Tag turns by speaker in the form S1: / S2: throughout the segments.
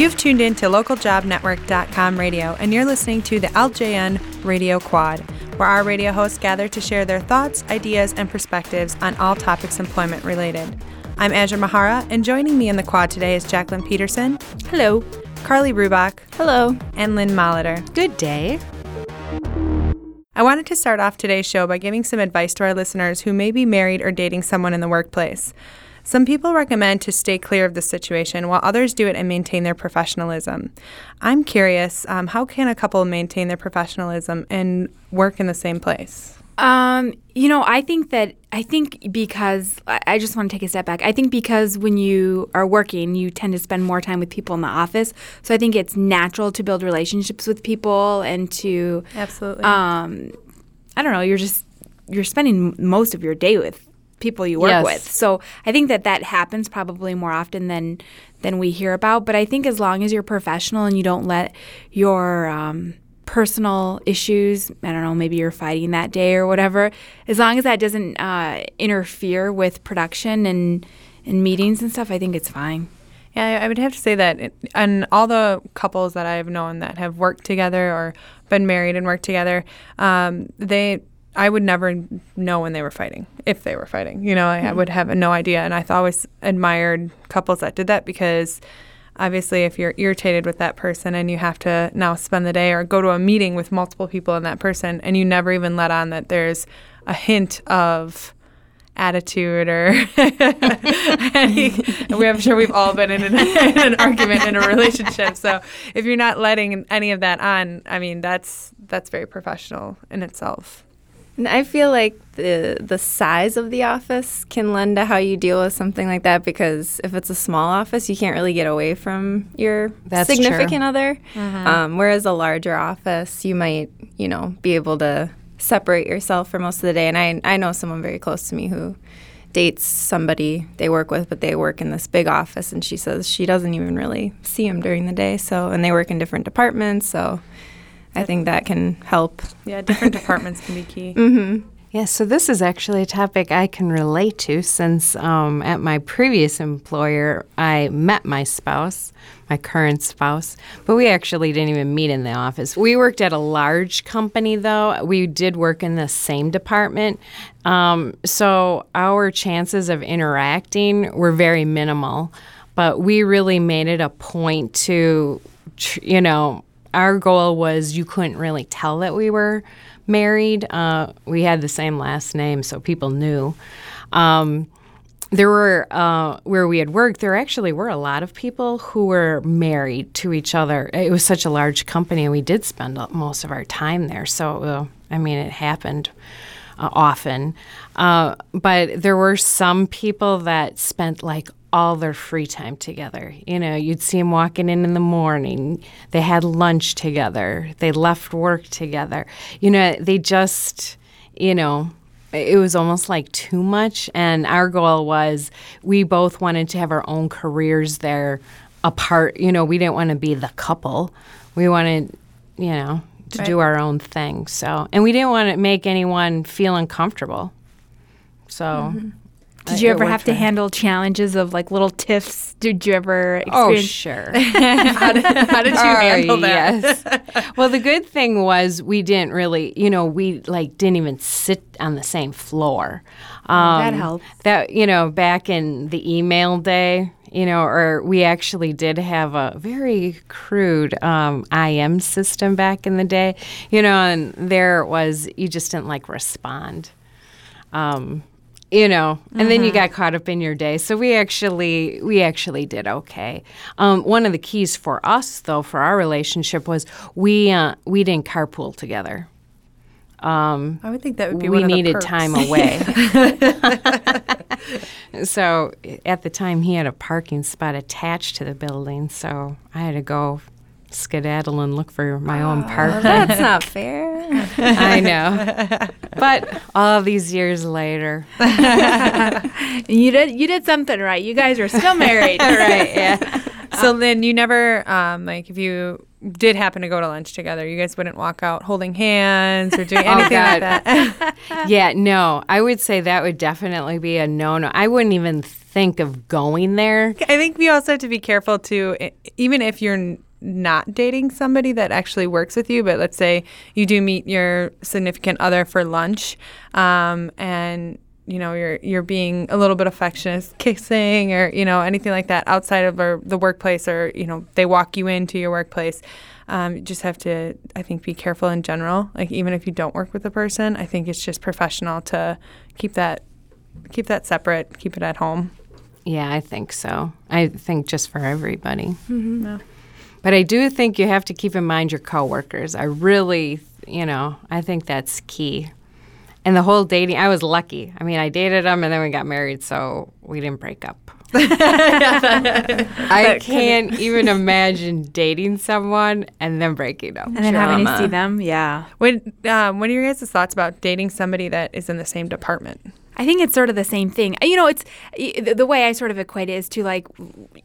S1: You've tuned in to localjobnetwork.com radio, and you're listening to the LJN Radio Quad, where our radio hosts gather to share their thoughts, ideas, and perspectives on all topics employment related. I'm Azure Mahara, and joining me in the quad today is Jacqueline Peterson.
S2: Hello.
S1: Carly Rubach.
S2: Hello.
S1: And Lynn Molitor.
S2: Good day.
S1: I wanted to start off today's show by giving some advice to our listeners who may be married or dating someone in the workplace. Some people recommend to stay clear of the situation, while others do it and maintain their professionalism. I'm curious um, how can a couple maintain their professionalism and work in the same place?
S2: Um, you know, I think that I think because I just want to take a step back. I think because when you are working, you tend to spend more time with people in the office. So I think it's natural to build relationships with people and to
S1: absolutely.
S2: Um, I don't know. You're just you're spending most of your day with people you work
S1: yes.
S2: with. So I think that that happens probably more often than than we hear about. But I think as long as you're professional and you don't let your um, personal issues, I don't know, maybe you're fighting that day or whatever, as long as that doesn't uh, interfere with production and and meetings and stuff, I think it's fine.
S1: Yeah, I would have to say that, it, and all the couples that I've known that have worked together or been married and worked together, um, they I would never know when they were fighting, if they were fighting. You know, I, mm-hmm. I would have no idea. And I've always admired couples that did that because obviously, if you're irritated with that person and you have to now spend the day or go to a meeting with multiple people and that person, and you never even let on that there's a hint of attitude or any, we, I'm sure we've all been in an, in an, argument in a relationship. So if you're not letting any of that on, I mean, that's that's very professional in itself.
S3: And I feel like the the size of the office can lend to how you deal with something like that because if it's a small office, you can't really get away from your
S2: That's
S3: significant
S2: true.
S3: other. Mm-hmm. Um, whereas a larger office, you might, you know, be able to separate yourself for most of the day. And I I know someone very close to me who dates somebody they work with, but they work in this big office, and she says she doesn't even really see him during the day. So and they work in different departments, so I think that can help.
S1: Yeah, different departments can be key.
S3: Mm-hmm.
S4: Yeah, so this is actually a topic I can relate to since um, at my previous employer, I met my spouse, my current spouse, but we actually didn't even meet in the office. We worked at a large company, though. We did work in the same department. Um, so our chances of interacting were very minimal, but we really made it a point to, you know, our goal was you couldn't really tell that we were married. Uh, we had the same last name, so people knew. Um, there were uh, where we had worked. There actually were a lot of people who were married to each other. It was such a large company, and we did spend most of our time there. So, uh, I mean, it happened uh, often. Uh, but there were some people that spent like all their free time together. You know, you'd see them walking in in the morning. They had lunch together. They left work together. You know, they just, you know, it was almost like too much. And our goal was we both wanted to have our own careers there apart. You know, we didn't want to be the couple. We wanted, you know, to right. do our own thing. So, and we didn't want to make anyone feel uncomfortable. So, mm-hmm.
S2: Did you ever have to handle challenges of like little tiffs? Did you ever
S4: oh,
S2: experience?
S4: Oh, sure.
S1: how, did, how, did, you oh, handle that?
S4: Yes. well, the good thing was we didn't really, you know, we like didn't even sit on the same floor.
S2: Um, that helps.
S4: That you know, back in the email day, you know, or we actually did have a very crude um, IM system back in the day, you know, and there it was, you just didn't like respond. Um, you know and mm-hmm. then you mm-hmm. got caught up in your day so we actually we actually did okay um, one of the keys for us though for our relationship was we uh, we didn't carpool together
S1: um, I would think that would be
S4: we
S1: needed
S4: time away. so at the time, he had a parking spot attached to the building, so I had to go skedaddle and look for my own parking.
S3: That's not fair.
S4: I know. But all these years later,
S2: you did you did something right. You guys are still married,
S4: right? Yeah.
S1: So then you never, um, like, if you did happen to go to lunch together, you guys wouldn't walk out holding hands or doing anything like that.
S4: yeah, no, I would say that would definitely be a no no. I wouldn't even think of going there.
S1: I think we also have to be careful too, even if you're not dating somebody that actually works with you, but let's say you do meet your significant other for lunch, um, and you know you're you're being a little bit affectionate, kissing or you know anything like that outside of our, the workplace, or you know they walk you into your workplace. Um, you just have to, I think, be careful in general. Like even if you don't work with the person, I think it's just professional to keep that keep that separate, keep it at home.
S4: Yeah, I think so. I think just for everybody. But I do think you have to keep in mind your coworkers. I really, you know, I think that's key. And the whole dating, I was lucky. I mean, I dated him and then we got married, so we didn't break up. I can't even imagine dating someone and then breaking up.
S2: And then having to see them, yeah.
S1: What um, what are your guys' thoughts about dating somebody that is in the same department?
S2: I think it's sort of the same thing. You know, it's the, the way I sort of equate it is to like,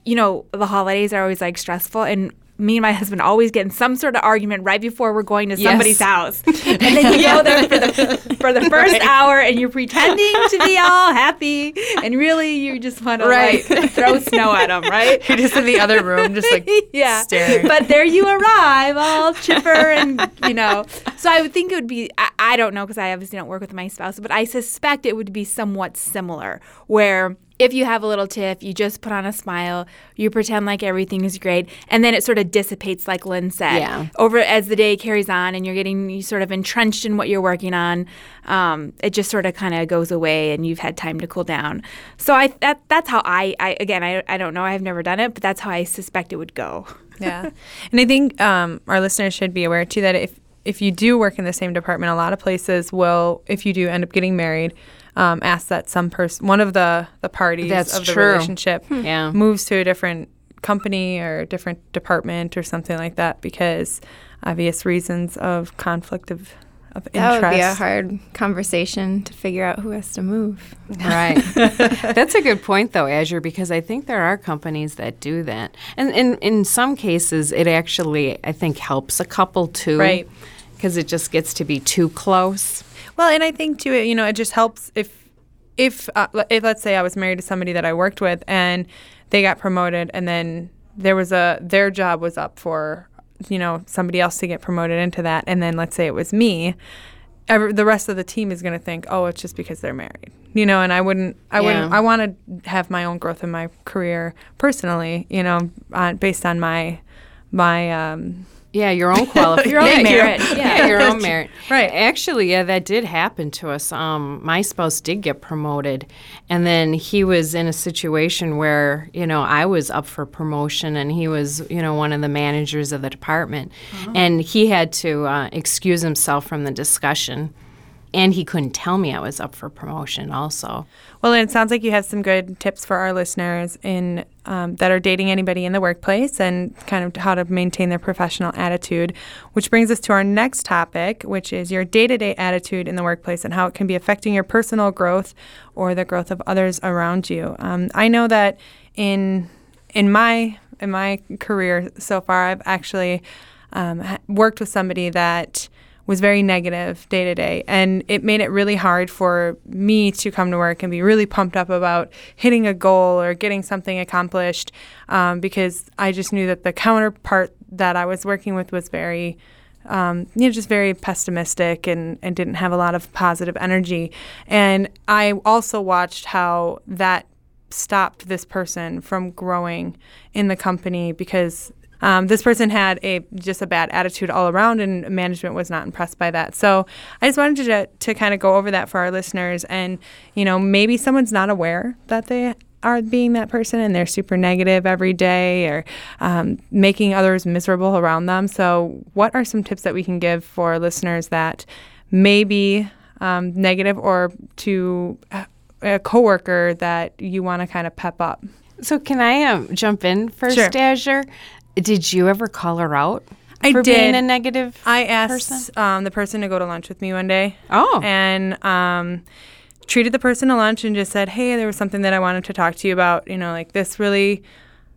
S2: you know, the holidays are always like stressful, and me and my husband always get in some sort of argument right before we're going to somebody's house, and then you go there for the for the first hour, and you're pretending to be all happy, and really you just want to like throw snow at them, right?
S1: You're just in the other room, just like
S2: yeah.
S1: staring.
S2: But there you arrive, all chipper, and you know. So I would think it would be. I, I don't know because I obviously don't work with my spouse, but I suspect it would be somewhat similar, where if you have a little tiff, you just put on a smile, you pretend like everything is great, and then it sort of dissipates, like Lynn said.
S4: Yeah.
S2: Over as the day carries on, and you're getting you sort of entrenched in what you're working on, um, it just sort of kind of goes away, and you've had time to cool down. So I that that's how I, I again I, I don't know I've never done it, but that's how I suspect it would go.
S1: yeah, and I think um, our listeners should be aware too that if if you do work in the same department, a lot of places will, if you do end up getting married, um, ask that some person, one of the the parties
S4: That's
S1: of the
S4: true.
S1: relationship,
S4: Yeah.
S1: moves to a different company or a different department or something like that because obvious reasons of conflict of of
S3: That
S1: interest.
S3: would be a hard conversation to figure out who has to move.
S4: Right. That's a good point, though, Azure, because I think there are companies that do that. And in, in some cases, it actually, I think, helps a couple too.
S1: Right.
S4: Because it just gets to be too close.
S1: Well, and I think too, you know, it just helps if if uh, if let's say I was married to somebody that I worked with and they got promoted and then there was a their job was up for you know somebody else to get promoted into that and then let's say it was me every, the rest of the team is going to think oh it's just because they're married you know and i wouldn't i wouldn't i want to have my own growth in my career personally you know on, based on my my um
S4: Yeah, your own qualification.
S2: Your own merit, yeah.
S4: your own merit.
S1: Right.
S4: Actually, yeah, that did happen to us. Um, my spouse did get promoted, and then he was in a situation where you know I was up for promotion, and he was you know one of the managers of the department, and he had to uh, excuse himself from the discussion, and he couldn't tell me I was up for promotion. Also,
S1: Well, it sounds like you have some good tips for our listeners in um, that are dating anybody in the workplace and kind of how to maintain their professional attitude. Which brings us to our next topic, which is your day-to-day attitude in the workplace and how it can be affecting your personal growth or the growth of others around you. Um, I know that in in my in my career so far, I've actually um, worked with somebody that was very negative day to day. And it made it really hard for me to come to work and be really pumped up about hitting a goal or getting something accomplished um, because I just knew that the counterpart that I was working with was very. Um, you know, just very pessimistic and, and didn't have a lot of positive energy. And I also watched how that stopped this person from growing in the company because um, this person had a just a bad attitude all around, and management was not impressed by that. So I just wanted to to kind of go over that for our listeners, and you know maybe someone's not aware that they are being that person and they're super negative every day or um, making others miserable around them. So what are some tips that we can give for listeners that may be um, negative or to a- coworker that you want to kind of pep up?
S4: so can I um, jump in first,
S1: Sure.
S4: Azure? Did you ever call her out
S1: I
S4: for being
S1: did.
S4: a negative?
S1: I asked
S4: person?
S1: um, the person to go to lunch with me one day.
S4: Oh.
S1: And um, treated the person to lunch and just said, hey, there was something that I wanted to talk to you about. You know, like this really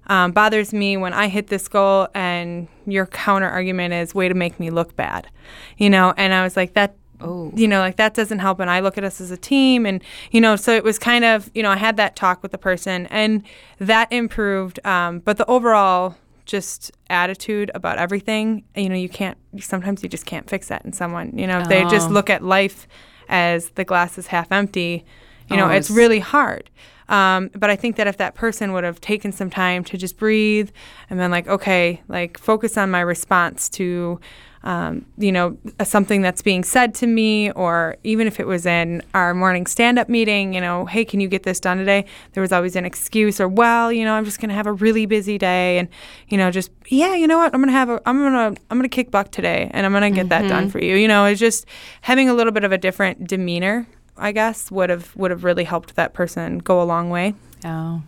S1: um, bothers me when I hit this goal and your counter argument is way to make me look bad, you know. And I was like that.
S4: Oh.
S1: You know, like that doesn't help. And I look at us as a team, and you know, so it was kind of, you know, I had that talk with the person, and that improved. Um, but the overall just attitude about everything, you know, you can't. Sometimes you just can't fix that in someone. You know, if they just
S4: Oh.
S1: look at life as the glass is half empty, you know,
S4: Oh,
S1: it's
S4: it's-
S1: really hard. Um, but I think that if that person would have taken some time to just breathe and then, like, okay, like focus on my response to, um, you know, something that's being said to me, or even if it was in our morning stand up meeting, you know, hey, can you get this done today? There was always an excuse, or, well, you know, I'm just going to have a really busy day. And, you know, just, yeah, you know what? I'm going to have a, I'm going to, I'm going to kick buck today and I'm going to get that done for you. You know, it's just having a little bit of a different demeanor I guess would have would have really helped that person go a long way.
S4: Oh.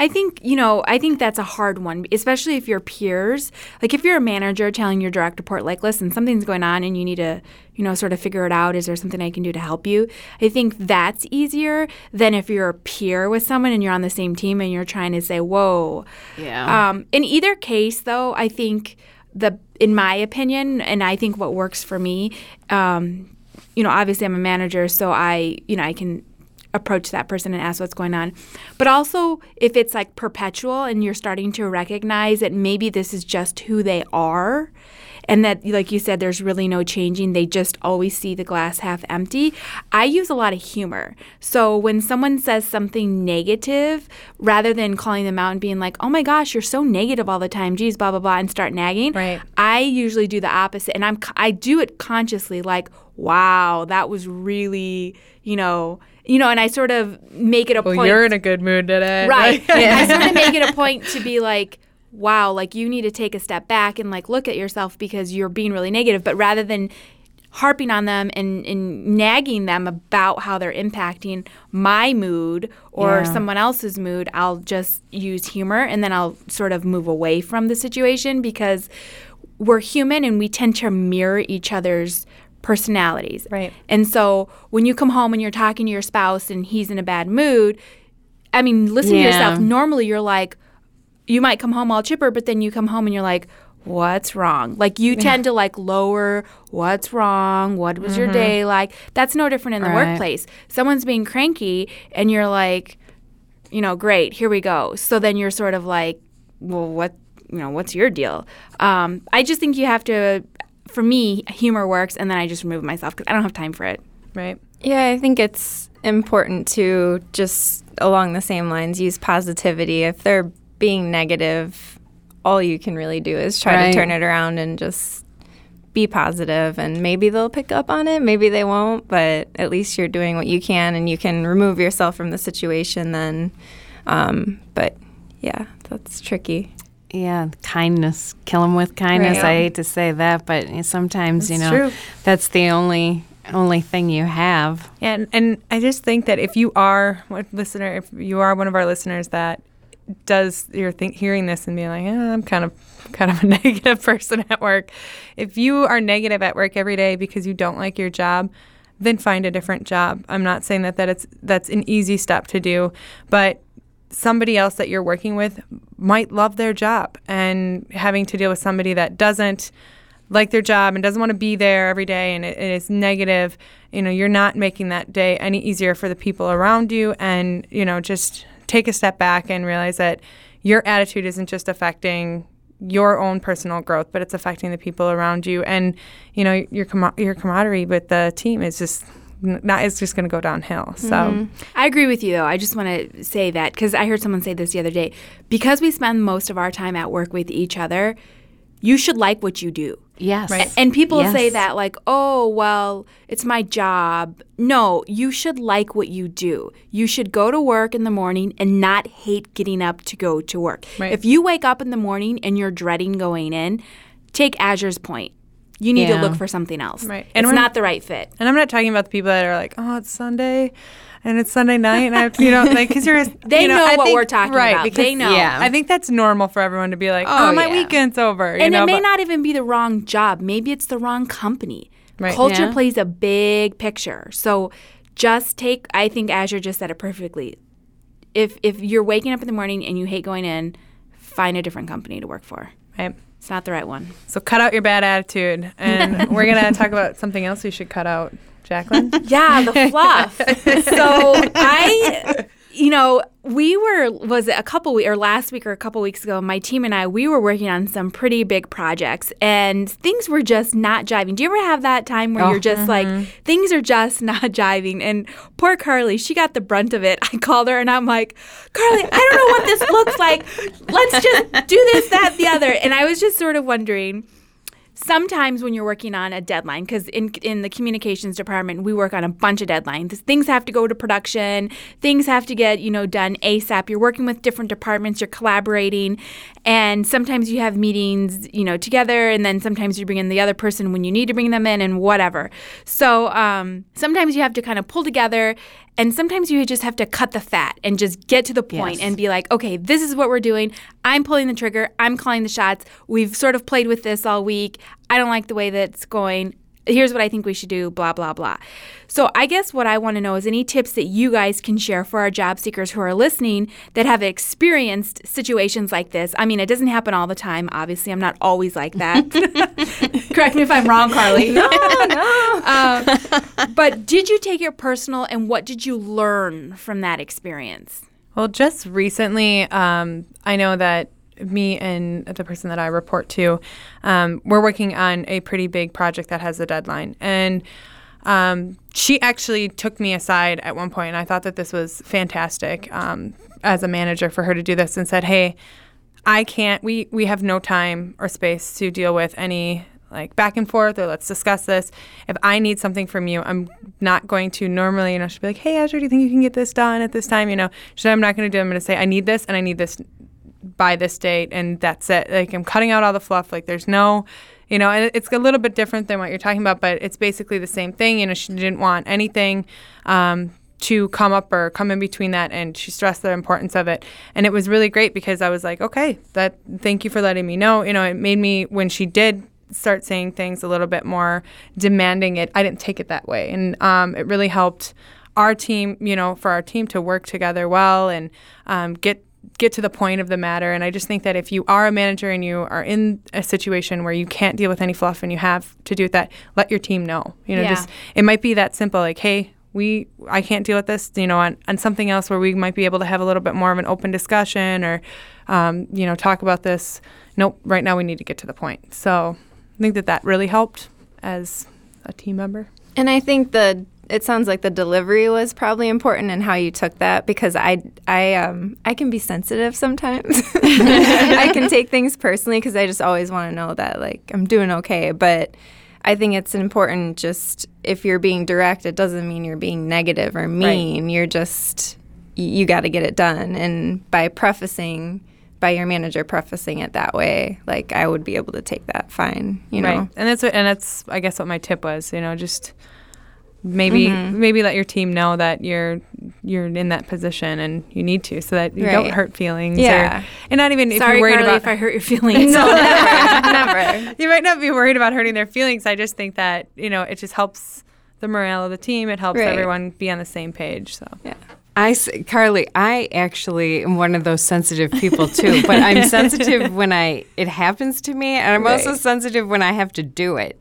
S2: I think, you know, I think that's a hard one, especially if you're peers. Like if you're a manager telling your direct report, like, listen, something's going on and you need to, you know, sort of figure it out. Is there something I can do to help you? I think that's easier than if you're a peer with someone and you're on the same team and you're trying to say, whoa.
S4: Yeah.
S2: Um, in either case, though, I think the, in my opinion, and I think what works for me, um, you know, obviously I'm a manager, so I, you know, I can approach that person and ask what's going on. But also, if it's like perpetual and you're starting to recognize that maybe this is just who they are, and that, like you said, there's really no changing, they just always see the glass half empty. I use a lot of humor. So when someone says something negative, rather than calling them out and being like, oh my gosh, you're so negative all the time, geez, blah, blah, blah, and start nagging,
S1: Right.
S2: I usually do the opposite. And I'm, I do it consciously, like, wow, that was really, you know, you know, and I sort of make it a
S1: Well,
S2: point.
S1: you're in a good mood today.
S2: Right. I sort of make it a point to be like, wow, like you need to take a step back and like look at yourself because you're being really negative. But rather than harping on them and, and nagging them about how they're impacting my mood or
S4: Yeah.
S2: someone else's mood, I'll just use humor and then I'll sort of move away from the situation because we're human and we tend to mirror each other's personalities.
S1: Right.
S2: And so when you come home and you're talking to your spouse and he's in a bad mood, I mean, listen to yourself. Normally, you're like, you might come home all chipper, but then you come home and you're like, what's wrong? Like, you tend to like lower what's wrong? What was your day like? That's no different in the
S4: Right.
S2: workplace. Someone's being cranky and you're like, you know, great, here we go. So then you're sort of like, well, what, you know, what's your deal? Um, I just think you have to, for me, humor works, and then I just remove myself because I don't have time for it.
S1: Right.
S3: Yeah, I think it's important to just along the same lines use positivity. If they're being negative, all you can really do is try
S4: Right.
S3: to turn it around and just be positive and maybe they'll pick up on it, maybe they won't, but at least you're doing what you can and you can remove yourself from the situation then. Um, but yeah, that's tricky.
S4: Yeah, kindness. Kill them with kindness.
S3: Right.
S4: I hate to say that, but sometimes you know
S1: true.
S4: that's the only only thing you have.
S1: And and I just think that if you are what listener, if you are one of our listeners that does you're think, hearing this and being like, eh, I'm kind of kind of a negative person at work. If you are negative at work every day because you don't like your job, then find a different job. I'm not saying that that it's that's an easy step to do, but somebody else that you're working with might love their job and having to deal with somebody that doesn't like their job and doesn't want to be there every day and it, it is negative you know you're not making that day any easier for the people around you and you know just take a step back and realize that your attitude isn't just affecting your own personal growth but it's affecting the people around you and you know your com- your camaraderie with the team is just n- not is just going to go downhill so mm-hmm.
S2: I agree with you, though. I just want to say that because I heard someone say this the other day. Because we spend most of our time at work with each other, you should like what you do.
S4: Yes.
S1: Right.
S2: And people say that, like, oh, well, it's my job. No, you should like what you do. You should go to work in the morning and not hate getting up to go to work.
S1: Right.
S2: If you wake up in the morning and you're dreading going in, take Azure's point. You need to look for something else.
S1: Right. And
S2: it's not the right fit.
S1: And I'm not talking about the people that are like, oh, it's Sunday and it's Sunday night. And I have to, you know, like, because you're,
S2: They
S1: you know,
S2: know what
S1: think-
S2: we're talking
S1: right,
S2: about.
S1: Because,
S2: They know.
S4: Yeah.
S1: I think that's normal for everyone to be like, oh,
S4: Oh,
S1: my
S4: yeah.
S1: weekend's over. You
S2: and
S1: know,
S2: it may
S1: but-
S2: not even be the wrong job. Maybe it's the wrong company.
S1: Right.
S2: Culture
S4: Yeah.
S2: plays a big picture. So just take I think Azure just said it perfectly. If if you're waking up in the morning and you hate going in, find a different company to work for.
S1: Right.
S2: It's not the right one.
S1: So cut out your bad attitude, and we're gonna talk about something else you should cut out, Jacqueline.
S2: Yeah, the fluff. so I, you know, we were was it a couple we or last week or a couple weeks ago. My team and I we were working on some pretty big projects, and things were just not jiving. Do you ever have that time where
S4: Oh.
S2: you're just like mm-hmm. things are just not jiving? And poor Carly, she got the brunt of it. I called her and I'm like, Carly, I don't know what this looks like. Let's just do this, that, the other. And I was just sort of wondering sometimes when you're working on a deadline because in, in the communications department we work on a bunch of deadlines. Things have to go to production. Things have to get you know done asap you're working with different departments. You're collaborating. And sometimes you have meetings you know together and then sometimes you bring in the other person when you need to bring them in and whatever. So um, sometimes you have to kind of pull together and sometimes you just have to cut the fat and just get to the point
S4: Yes.
S2: and be like, okay, this is what we're doing. I'm pulling the trigger. I'm calling the shots. We've sort of played with this all week. I don't like the way that it's going. Here's what I think we should do, blah, blah, blah. So, I guess what I want to know is any tips that you guys can share for our job seekers who are listening that have experienced situations like this. I mean, it doesn't happen all the time. Obviously, I'm not always like that. Correct me if I'm wrong, Carly. No, no. but did you take it personal and what did you learn from that experience?
S1: Well, just recently, um, I know that me and the person that I report to, um, we're working on a pretty big project that has a deadline. And um, she actually took me aside at one point, and I thought that this was fantastic um, as a manager for her to do this and said, Hey, I can't, we, we have no time or space to deal with any like back and forth or let's discuss this. If I need something from you, I'm not going to normally, you know, she'd be like, Hey, Azure, do you think you can get this done at this time? You know, she said, I'm not going to do it. I'm going to say, I need this and I need this by this date and that's it. Like I'm cutting out all the fluff. Like there's no, you know, and it's a little bit different than what you're talking about, but it's basically the same thing. You know, she didn't want anything um, to come up or come in between that, and she stressed the importance of it. And it was really great because I was like, okay, that thank you for letting me know. You know, it made me when she did start saying things a little bit more demanding it i didn't take it that way and um, it really helped our team you know for our team to work together well and um, get get to the point of the matter. And i just think that if you are a manager and you are in a situation where you can't deal with any fluff and you have to do with that let your team know you know
S2: Yeah.
S1: just it might be that simple like hey we i can't deal with this you know on, on something else where we might be able to have a little bit more of an open discussion or um, you know talk about this. Nope right now we need to get to the point. So i think that that really helped as a team member.
S3: And I think the it sounds like the delivery was probably important and how you took that because I I um I can be sensitive sometimes. I can take things personally because I just always want to know that like I'm doing okay, but I think it's important just if you're being direct, it doesn't mean you're being negative or mean. You're just you got to get it done and by prefacing by your manager prefacing it that way, like I would be able to take that fine, you know.
S1: Right. And that's what, and that's I guess what my tip was, you know, just maybe
S3: Mm-hmm.
S1: maybe let your team know that you're you're in that position and you need to so that you don't hurt feelings
S3: Yeah.
S1: or, and not even if you're worried
S2: Carly,
S1: about
S2: if I hurt your feelings.
S3: No, never, never.
S1: you might not be worried about hurting their feelings. I just think that, you know, it just helps the morale of the team. It helps
S3: Right.
S1: everyone be on the same page. So
S4: Yeah. I, Carly, I actually am one of those sensitive people too, but I'm sensitive when I it happens to me, and I'm also sensitive when I have to do it.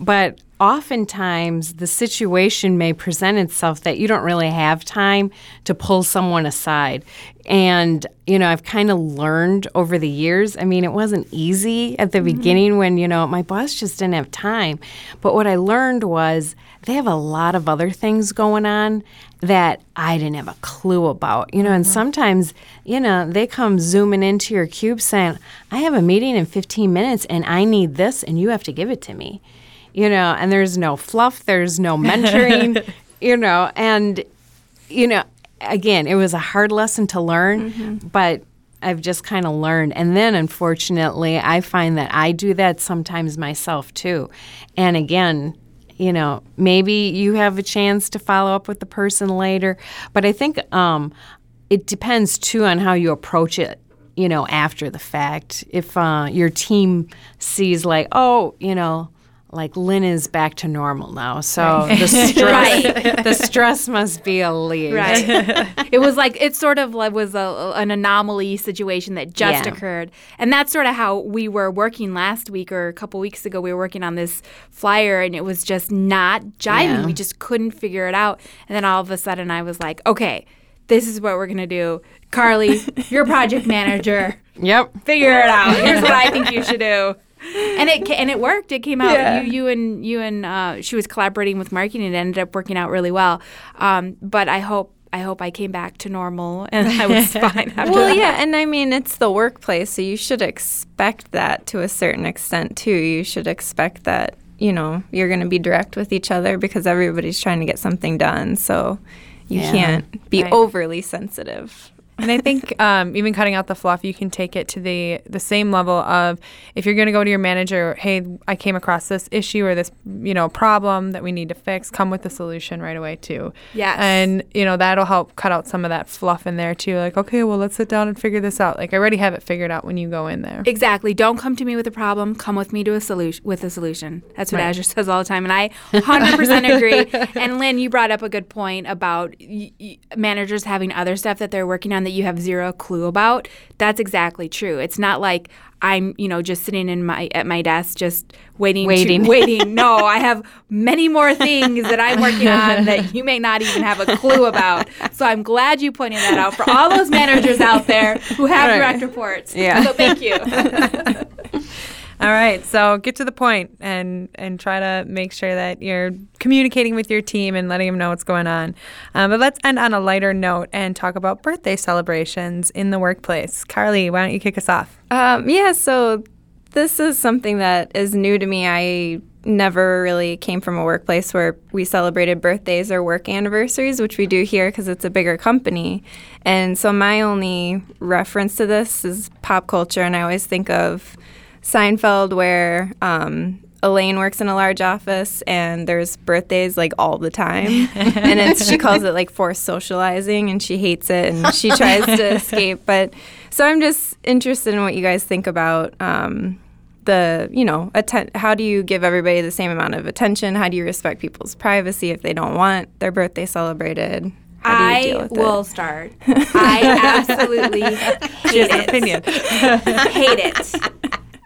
S4: But oftentimes, the situation may present itself that you don't really have time to pull someone aside. And, you know, I've kind of learned over the years. I mean, it wasn't easy at the mm-hmm. beginning when, you know, my boss just didn't have time. But what I learned was they have a lot of other things going on that I didn't have a clue about. You know, and mm-hmm. sometimes, you know, they come zooming into your cube saying, I have a meeting in 15 minutes and I need this and you have to give it to me. You know, and there's no fluff, there's no mentoring, you know, and, you know, again, it was a hard lesson to learn, but I've just kind of learned. And then, unfortunately, I find that I do that sometimes myself too. And again, you know, maybe you have a chance to follow up with the person later, but I think um, it depends too on how you approach it. You know, after the fact, if uh, your team sees like, oh, you know, like Lynn is back to normal now, so the stress the stress must be a alleviated.
S2: Right. it was like it sort of like was a, an anomaly situation that just
S4: Yeah.
S2: occurred, and that's sort of how we were working last week or a couple weeks ago. We were working on this flyer, and it was just not jiving.
S4: Yeah.
S2: We just couldn't figure it out, and then all of a sudden, I was like, okay. This is what we're gonna do, Carly. You're project manager.
S4: Yep.
S2: Figure it out. Here's what I think you should do. And it and it worked. It came out. You you and you and uh, she was collaborating with marketing. and It ended up working out really well. Um, but I hope I hope I came back to normal and I was fine after
S3: Well,
S2: that.
S3: yeah, and I mean it's the workplace, so you should expect that to a certain extent too. You should expect that you know you're going to be direct with each other because everybody's trying to get something done. So you
S4: Yeah.
S3: can't be
S1: Right.
S3: overly sensitive.
S1: And I think um, even cutting out the fluff, you can take it to the the same level of if you're going to go to your manager, hey, I came across this issue or this you know problem that we need to fix. Come with the solution right away too.
S2: Yes.
S1: And you know that'll help cut out some of that fluff in there too. Like okay, well let's sit down and figure this out. Like I already have it figured out when you go in there.
S2: Exactly. Don't come to me with a problem. Come with me to a solution with a solution. That's what
S1: Right.
S2: Azure says all the time, and I 100% agree. And Lynn, you brought up a good point about y- y- managers having other stuff that they're working on that you have zero clue about. That's exactly true. It's not like I'm, you know, just sitting in my at my desk just waiting,
S4: Waiting.
S2: to, waiting. No, I have many more things that I'm working on that you may not even have a clue about. So I'm glad you pointed that out for all those managers out there who have
S1: Right.
S2: direct reports.
S4: Yeah.
S2: So thank you.
S1: All right, so get to the point and and try to make sure that you're communicating with your team and letting them know what's going on. Um, but let's end on a lighter note and talk about birthday celebrations in the workplace. Carly, why don't you kick us off?
S3: Um, yeah, so this is something that is new to me. I never really came from a workplace where we celebrated birthdays or work anniversaries, which we do here because it's a bigger company. And so my only reference to this is pop culture, and I always think of Seinfeld, where um, Elaine works in a large office and there's birthdays like all the time. and it's, she calls it like forced socializing and she hates it and she tries to escape. But so I'm just interested in what you guys think about um, the, you know, atten- how do you give everybody the same amount of attention? How do you respect people's privacy if they don't want their birthday celebrated? How do you deal
S2: I
S3: with
S2: will
S3: it?
S2: start. I absolutely hate it.
S1: Opinion.
S2: hate it.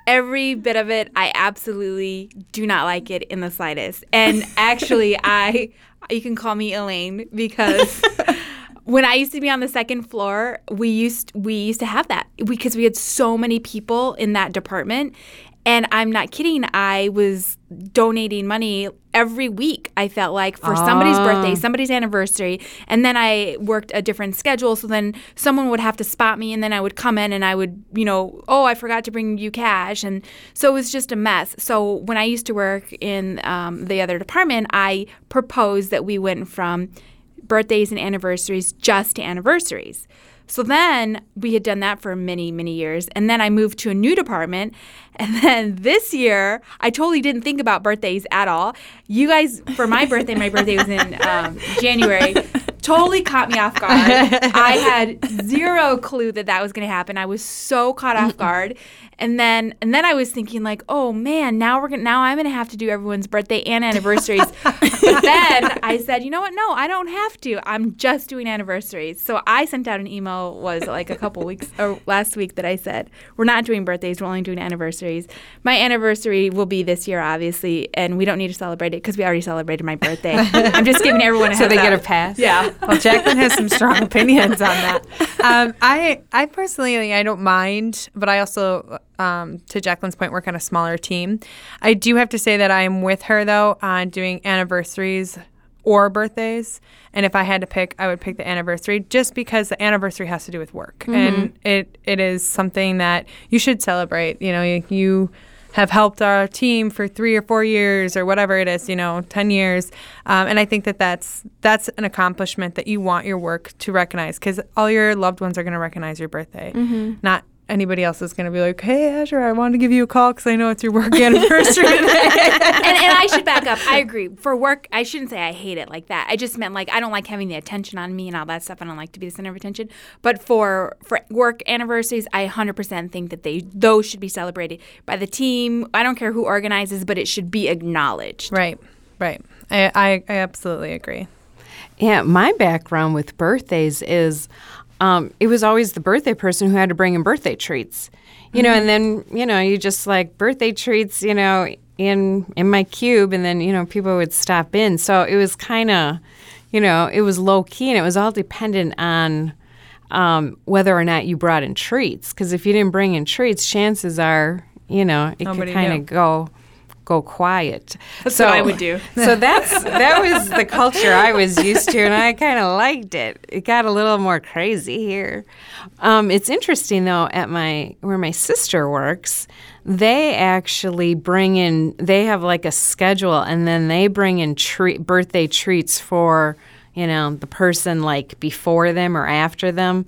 S2: Every bit of it, I absolutely do not like it in the slightest. And actually, I you can call me Elaine because when I used to be on the second floor, we used we used to have that because we had so many people in that department. And I'm not kidding. I was donating money every week. I felt like for somebody's birthday, somebody's anniversary, and then I worked a different schedule. So then someone would have to spot me, and then I would come in and I would, you know, oh, I forgot to bring you cash, and so it was just a mess. So when I used to work in um, the other department, I proposed that we went from birthdays and anniversaries just to anniversaries. So then we had done that for many, many years. And then I moved to a new department. And then this year, I totally didn't think about birthdays at all. You guys, for my birthday, my birthday was in um, January, totally caught me off guard. I had zero clue that that was going to happen. I was so caught off guard. And then, and then I was thinking like, oh man, now we're gonna, now I'm gonna have to do everyone's birthday and anniversaries. but then I said, you know what? No, I don't have to. I'm just doing anniversaries. So I sent out an email was like a couple weeks or last week that I said we're not doing birthdays. We're only doing anniversaries. My anniversary will be this year, obviously, and we don't need to celebrate it because we already celebrated my birthday. I'm just giving everyone a
S4: So they get a pass.
S2: Yeah.
S1: Well, Jacqueline has some strong opinions on that. Um, I, I personally, I don't mind, but I also, um, to Jacqueline's point, work on a smaller team. I do have to say that I'm with her though on doing anniversaries or birthdays. And if I had to pick, I would pick the anniversary just because the anniversary has to do with work, and it it is something that you should celebrate. You know, you. you have helped our team for three or four years or whatever it is, you know, 10 years. Um, and I think that that's, that's an accomplishment that you want your work to recognize because all your loved ones are going to recognize your birthday. Not anybody else is going to be like, "Hey, Azure, I wanted to give you a call because I know it's your work anniversary today."
S2: and, and I should back up. I agree. For work, I shouldn't say I hate it like that. I just meant like I don't like having the attention on me and all that stuff. I don't like to be the center of attention. But for for work anniversaries, I 100% think that they those should be celebrated by the team. I don't care who organizes, but it should be acknowledged.
S1: right, right. I, I, I absolutely agree.
S4: Yeah, my background with birthdays is um, it was always the birthday person who had to bring in birthday treats. You know, and then, you know, you just like birthday treats, you know, in in my cube and then, you know, people would stop in. So it was kind of, you know, it was low key and it was all dependent on um, whether or not you brought in treats. Because if you didn't bring in treats, chances are, you know, it
S1: Nobody
S4: could kind of go go quiet.
S2: That's what I would do.
S4: So that's that was the culture I was used to, and I kind of liked it. It got a little more crazy here. Um, it's interesting though at my where my sister works, they actually bring in. They have like a schedule, and then they bring in treat birthday treats for you know the person like before them or after them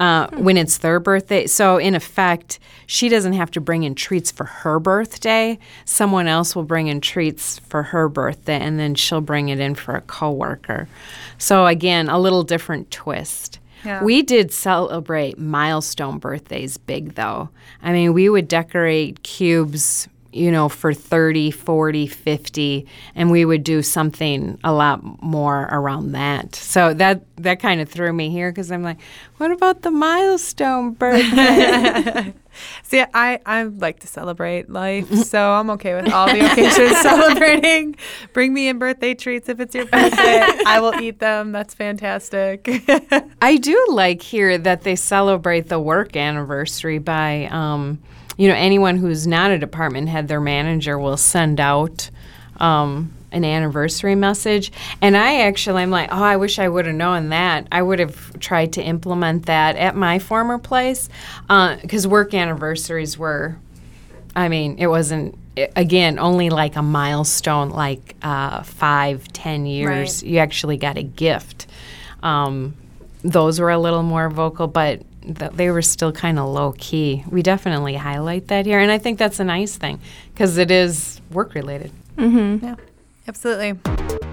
S4: uh, when it's their birthday. So in effect she doesn't have to bring in treats for her birthday. Someone else will bring in treats for her birthday and then she'll bring it in for a coworker. So again a little different twist.
S1: Yeah.
S4: we did celebrate milestone birthdays big though. I mean we would decorate cubes you know, for 30, 40, 50, and we would do something a lot more around that. So that that kind of threw me here because I'm like, what about the milestone birthday?
S1: See, I, I like to celebrate life, so I'm okay with all the occasions celebrating. Bring me in birthday treats if it's your birthday. I will eat them. That's fantastic.
S4: I do like here that they celebrate the work anniversary by, um, you know, anyone who's not a department head, their manager will send out um, an anniversary message. And I actually, I'm like, oh, I wish I would have known that. I would have tried to implement that at my former place because work anniversaries were I mean, it wasn't again only like a milestone, like uh, five, ten years.
S1: Right.
S4: You actually got a gift. Um, those were a little more vocal, but th- they were still kind of low key. We definitely highlight that here, and I think that's a nice thing because it is work related. Mm-hmm.
S1: yeah, absolutely.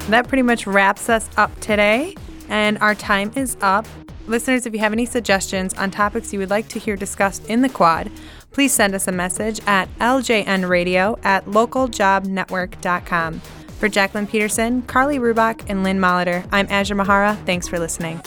S1: That pretty much wraps us up today, and our time is up. Listeners, if you have any suggestions on topics you would like to hear discussed in the quad, please send us a message at ljnradio at localjobnetwork.com. For Jacqueline Peterson, Carly Rubach, and Lynn Molitor, I'm Azure Mahara. Thanks for listening.